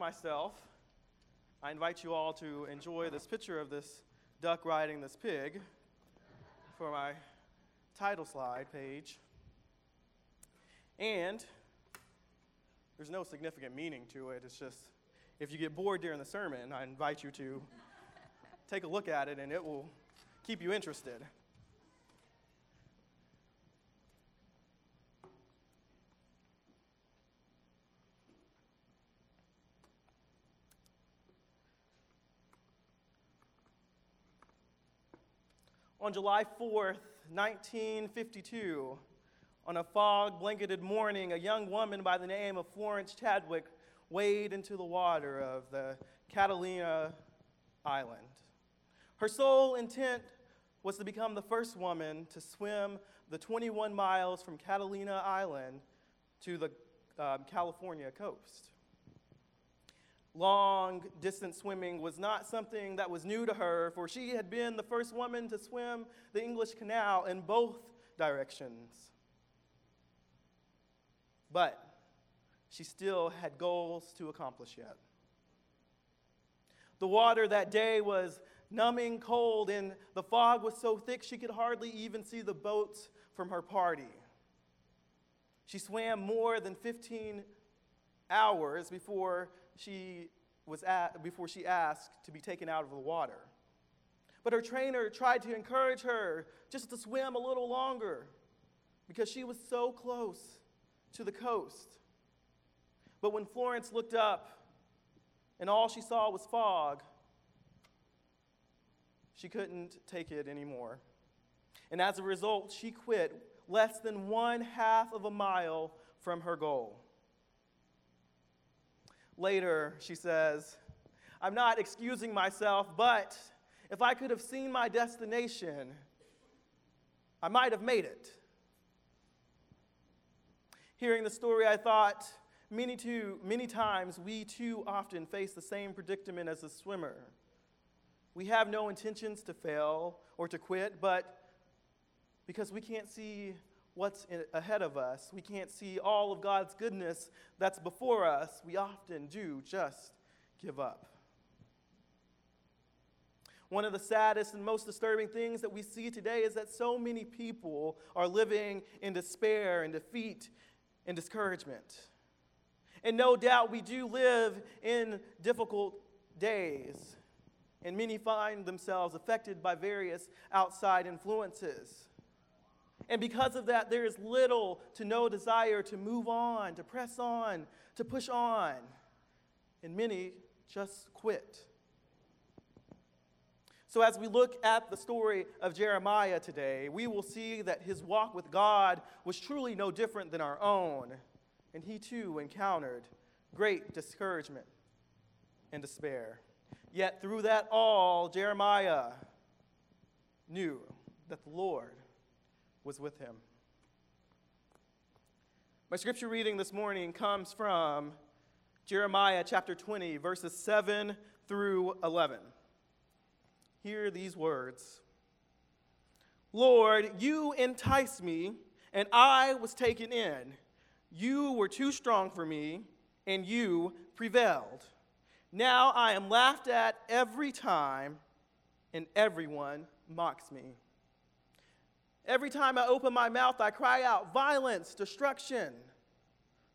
myself, I invite you all to enjoy this picture of this duck riding this pig for my title slide page. And there's no significant meaning to it. It's just if you get bored during the sermon, I invite you to take a look at it and it will keep you interested. On July 4th, 1952, on a fog blanketed morning, a young woman by the name of Florence Chadwick waded into the water of the Catalina Island. Her sole intent was to become the first woman to swim the 21 miles from Catalina Island to the um, California coast. Long distance swimming was not something that was new to her, for she had been the first woman to swim the English Canal in both directions. But she still had goals to accomplish yet. The water that day was numbing cold, and the fog was so thick she could hardly even see the boats from her party. She swam more than 15 hours before she, was at, before she asked to be taken out of the water. But her trainer tried to encourage her just to swim a little longer because she was so close to the coast. But when Florence looked up and all she saw was fog, she couldn't take it anymore. And as a result, she quit less than one half of a mile from her goal. Later, she says, I'm not excusing myself, but if I could have seen my destination, I might have made it. Hearing the story, I thought, many, too, many times we too often face the same predicament as a swimmer. We have no intentions to fail or to quit, but because we can't see what's in, ahead of us, we can't see all of God's goodness that's before us, we often do just give up. One of the saddest and most disturbing things that we see today is that so many people are living in despair and defeat and discouragement. And no doubt we do live in difficult days, and many find themselves affected by various outside influences. And because of that, there is little to no desire to move on, to press on, to push on. And many just quit. So, as we look at the story of Jeremiah today, we will see that his walk with God was truly no different than our own, and he too encountered great discouragement and despair. Yet, through that all, Jeremiah knew that the Lord was with him. My scripture reading this morning comes from Jeremiah chapter 20, verses 7 through 11 hear these words Lord, you enticed me, and I was taken in. You were too strong for me, and you prevailed. Now I am laughed at every time, and everyone mocks me. Every time I open my mouth, I cry out violence, destruction.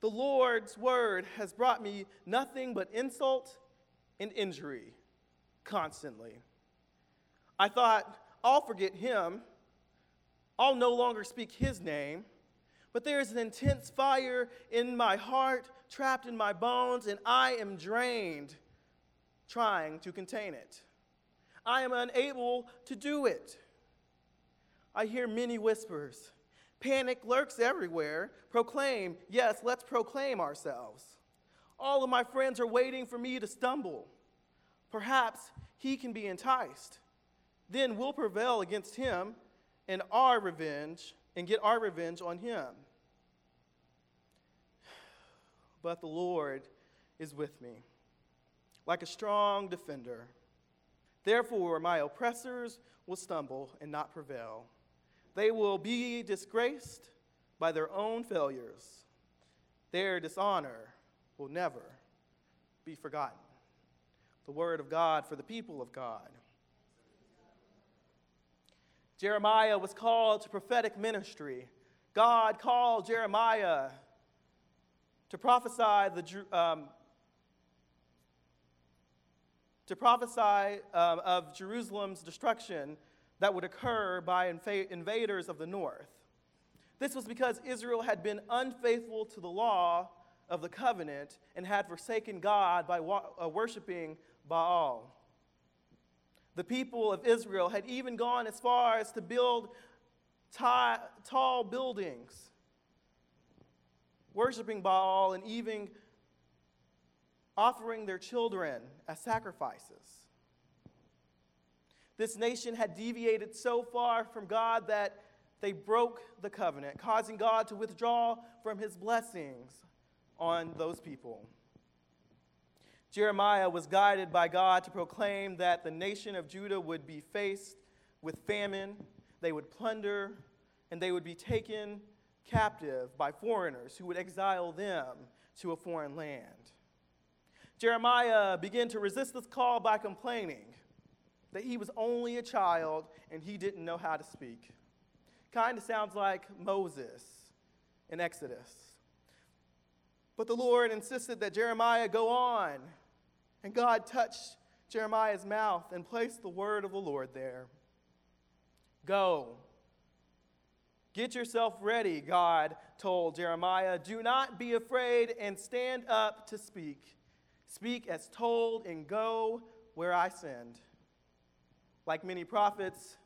The Lord's word has brought me nothing but insult and injury constantly. I thought, I'll forget him. I'll no longer speak his name. But there is an intense fire in my heart, trapped in my bones, and I am drained trying to contain it. I am unable to do it. I hear many whispers. Panic lurks everywhere. Proclaim, yes, let's proclaim ourselves. All of my friends are waiting for me to stumble. Perhaps he can be enticed then we'll prevail against him and our revenge and get our revenge on him. But the Lord is with me, like a strong defender. Therefore, my oppressors will stumble and not prevail. They will be disgraced by their own failures. Their dishonor will never be forgotten. The word of God for the people of God. Jeremiah was called to prophetic ministry. God called Jeremiah to prophesy the um, to prophesy um, of Jerusalem's destruction that would occur by inv- invaders of the north. This was because Israel had been unfaithful to the law of the covenant and had forsaken God by wa- uh, worshiping Baal. The people of Israel had even gone as far as to build t- tall buildings, worshiping Baal and even offering their children as sacrifices. This nation had deviated so far from God that they broke the covenant, causing God to withdraw from his blessings on those people. Jeremiah was guided by God to proclaim that the nation of Judah would be faced with famine, they would plunder, and they would be taken captive by foreigners who would exile them to a foreign land. Jeremiah began to resist this call by complaining that he was only a child and he didn't know how to speak. Kind of sounds like Moses in Exodus. But the Lord insisted that Jeremiah go on, and God touched Jeremiah's mouth and placed the word of the Lord there. Go. Get yourself ready, God told Jeremiah. Do not be afraid and stand up to speak. Speak as told and go where I send. Like many prophets,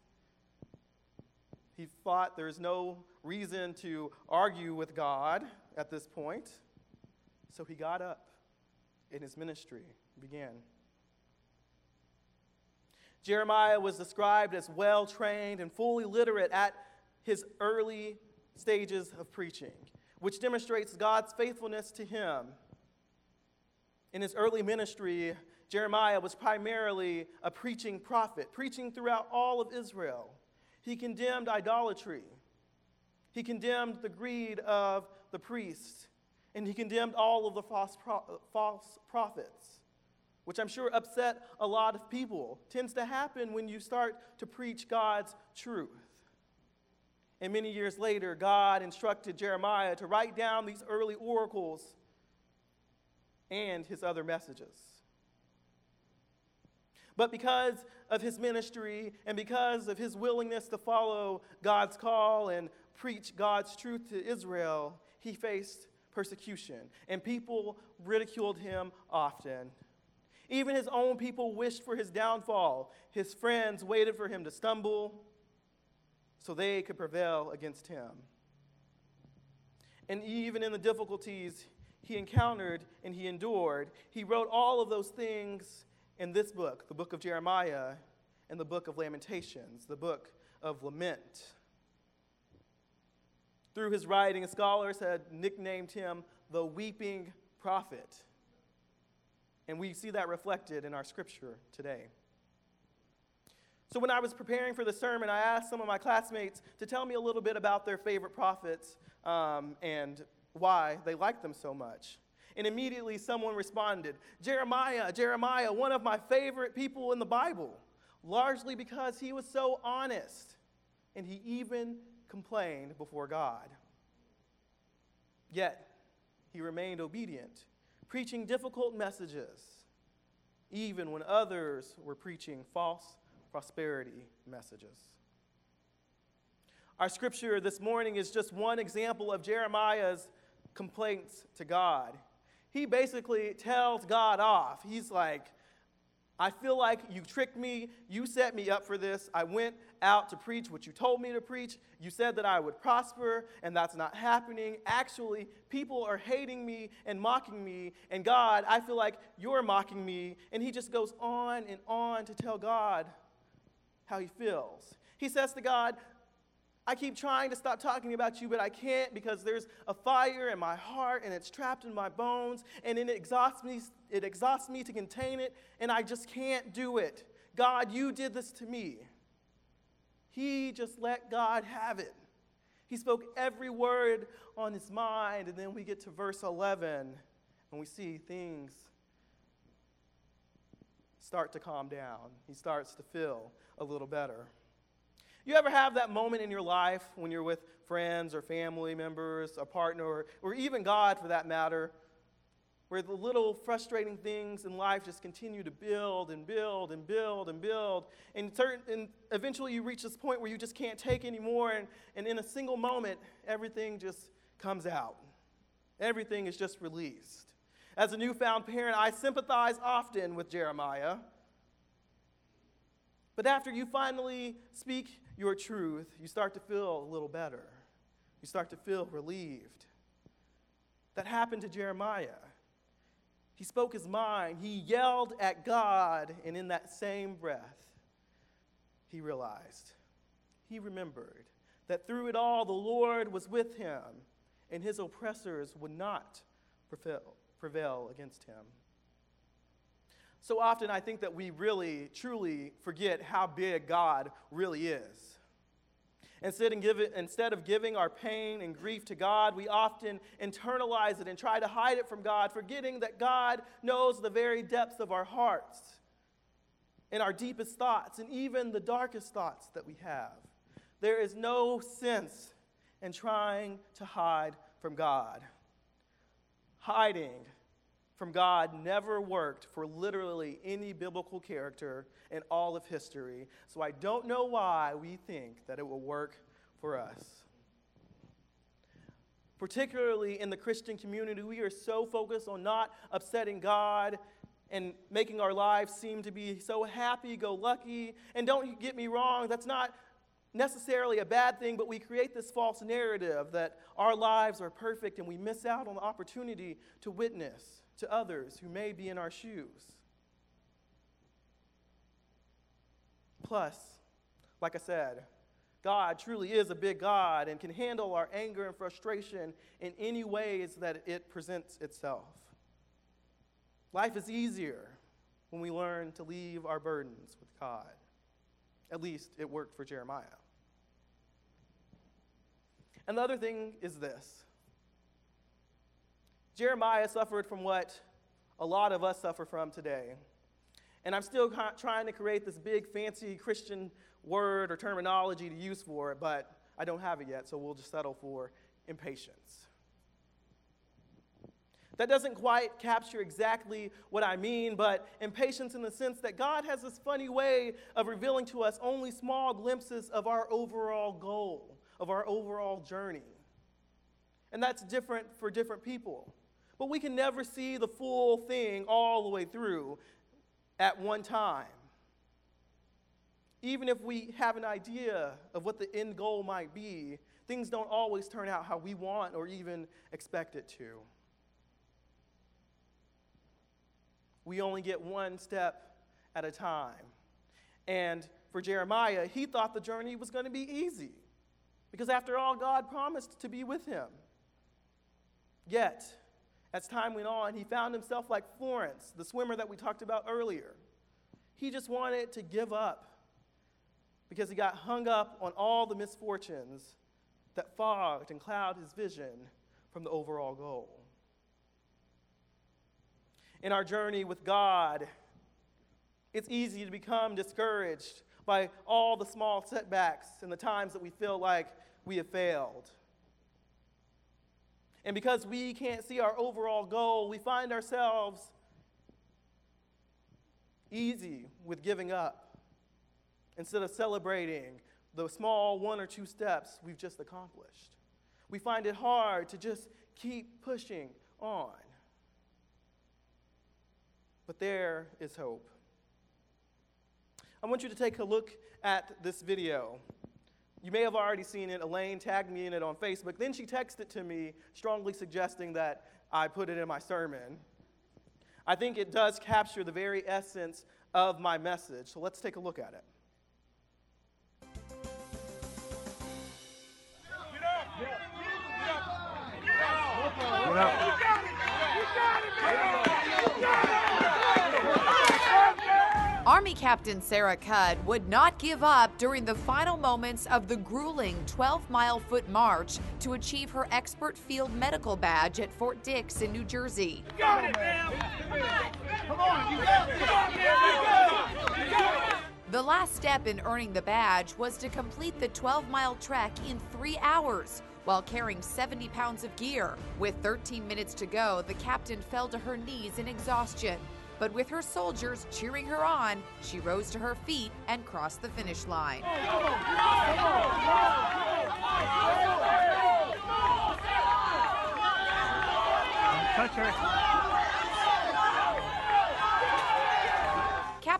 he thought there's no reason to argue with God at this point. So he got up and his ministry began. Jeremiah was described as well trained and fully literate at his early stages of preaching, which demonstrates God's faithfulness to him. In his early ministry, Jeremiah was primarily a preaching prophet, preaching throughout all of Israel. He condemned idolatry, he condemned the greed of the priests, and he condemned all of the false, pro- false prophets, which I'm sure upset a lot of people. Tends to happen when you start to preach God's truth. And many years later, God instructed Jeremiah to write down these early oracles and his other messages. But because of his ministry and because of his willingness to follow God's call and preach God's truth to Israel, he faced persecution, and people ridiculed him often. Even his own people wished for his downfall. His friends waited for him to stumble so they could prevail against him. And even in the difficulties he encountered and he endured, he wrote all of those things in this book, the book of Jeremiah, and the book of Lamentations, the book of lament. Through his writing, scholars had nicknamed him the weeping prophet. And we see that reflected in our scripture today. So, when I was preparing for the sermon, I asked some of my classmates to tell me a little bit about their favorite prophets um, and why they liked them so much. And immediately someone responded Jeremiah, Jeremiah, one of my favorite people in the Bible, largely because he was so honest and he even complained before God. Yet, he remained obedient, preaching difficult messages, even when others were preaching false prosperity messages. Our scripture this morning is just one example of Jeremiah's complaints to God he basically tells God off. He's like, I feel like you tricked me. You set me up for this. I went out to preach what you told me to preach. You said that I would prosper, and that's not happening. Actually, people are hating me and mocking me. And God, I feel like you're mocking me. And he just goes on and on to tell God how he feels. He says to God, I keep trying to stop talking about you, but I can't because there's a fire in my heart and it's trapped in my bones and it exhausts me, it exhausts me to contain it, and I just can't do it. God, you did this to me. He just let God have it. He spoke every word on his mind, and then we get to verse 11 and we see things start to calm down. He starts to feel a little better. You ever have that moment in your life when you're with friends or family members, a partner, or, even God for that matter, where the little frustrating things in life just continue to build and build and build and build. And, certain, and eventually you reach this point where you just can't take anymore, and, and in a single moment, everything just comes out. Everything is just released. As a newfound parent, I sympathize often with Jeremiah. But after you finally speak your truth, you start to feel a little better. You start to feel relieved. That happened to Jeremiah. He spoke his mind, he yelled at God, and in that same breath, he realized, he remembered that through it all, the Lord was with him, and his oppressors would not prevail, against him. So often, I think that we really, truly forget how big God really is. Instead of, giving, instead of giving our pain and grief to God, we often internalize it and try to hide it from God, forgetting that God knows the very depths of our hearts and our deepest thoughts and even the darkest thoughts that we have. There is no sense in trying to hide from God. Hiding from God never worked for literally any biblical character in all of history. So I don't know why we think that it will work for us. Particularly in the Christian community, we are so focused on not upsetting God and making our lives seem to be so happy go lucky. And don't get me wrong, that's not necessarily a bad thing, but we create this false narrative that our lives are perfect and we miss out on the opportunity to witness to others who may be in our shoes. Plus, like I said, God truly is a big God and can handle our anger and frustration in any ways that it presents itself. Life is easier when we learn to leave our burdens with God. At least it worked for Jeremiah. And the other thing is this Jeremiah suffered from what a lot of us suffer from today. And I'm still trying to create this big, fancy Christian word or terminology to use for it, but I don't have it yet, so we'll just settle for impatience. That doesn't quite capture exactly what I mean, but impatience in the sense that God has this funny way of revealing to us only small glimpses of our overall goal, of our overall journey. And that's different for different people but we can never see the full thing all the way through at one time. Even if we have an idea of what the end goal might be, things don't always turn out how we want or even expect it to. We only get one step at a time. And for Jeremiah, he thought the journey was going to be easy because, after all, God promised to be with him. Yet, as time went on, he found himself like Florence, the swimmer that we talked about earlier. He just wanted to give up because he got hung up on all the misfortunes that fogged and clouded his vision from the overall goal. In our journey with God, it's easy to become discouraged by all the small setbacks and the times that we feel like we have failed. And because we can't see our overall goal, we find ourselves easy with giving up instead of celebrating the small one or two steps we've just accomplished. We find it hard to just keep pushing on. But there is hope. I want you to take a look at this video. You may have already seen it. Elaine tagged me in it on Facebook. Then she texted to me, strongly suggesting that I put it in my sermon. I think it does capture the very essence of my message. So let's take a look at it. Get up! Get up! Get up! Get up! Get up! Get up! Army Captain Sarah Cudd would not give up during the final moments of the grueling 12 mile foot march to achieve her expert field medical badge at Fort Dix in New Jersey. You got it, man! Come on! You got it! Come on, man! The last step in earning the badge was to complete the 12 mile trek in three hours while carrying 70 pounds of gear. With 13 minutes to go, the captain fell to her knees in exhaustion. But with her soldiers cheering her on, she rose to her feet and crossed the finish line. Touch her.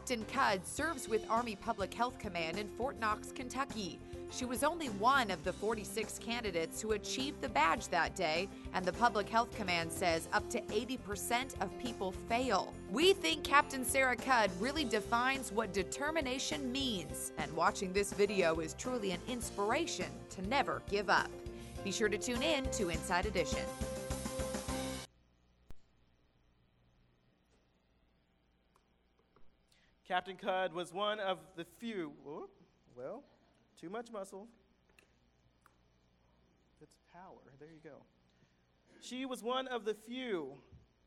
Captain Cudd serves with Army Public Health Command in Fort Knox, Kentucky. She was only one of the 46 candidates who achieved the badge that day, and the Public Health Command says up to 80% of people fail. We think Captain Sarah Cudd really defines what determination means, and watching this video is truly an inspiration to never give up. Be sure to tune in to Inside Edition. Captain Cudd was one of the few, well, too much muscle. It's power. There you go. She was one of the few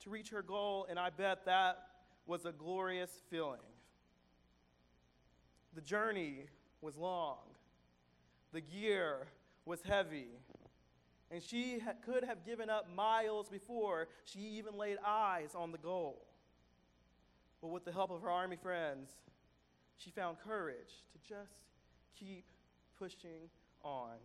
to reach her goal, and I bet that was a glorious feeling. The journey was long, the gear was heavy, and she ha- could have given up miles before she even laid eyes on the goal. But with the help of her army friends, she found courage to just keep pushing on.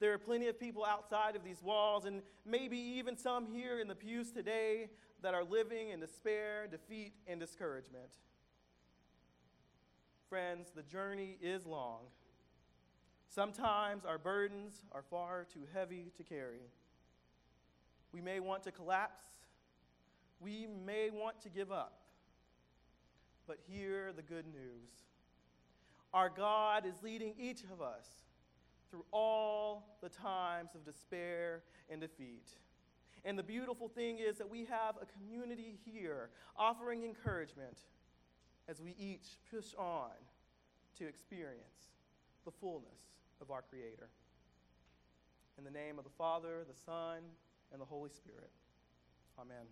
There are plenty of people outside of these walls, and maybe even some here in the pews today that are living in despair, defeat, and discouragement. Friends, the journey is long. Sometimes our burdens are far too heavy to carry. We may want to collapse we may want to give up. But hear the good news. Our God is leading each of us through all the times of despair and defeat. And the beautiful thing is that we have a community here offering encouragement as we each push on to experience the fullness of our Creator. In the name of the Father, the Son, and the Holy Spirit. Amen.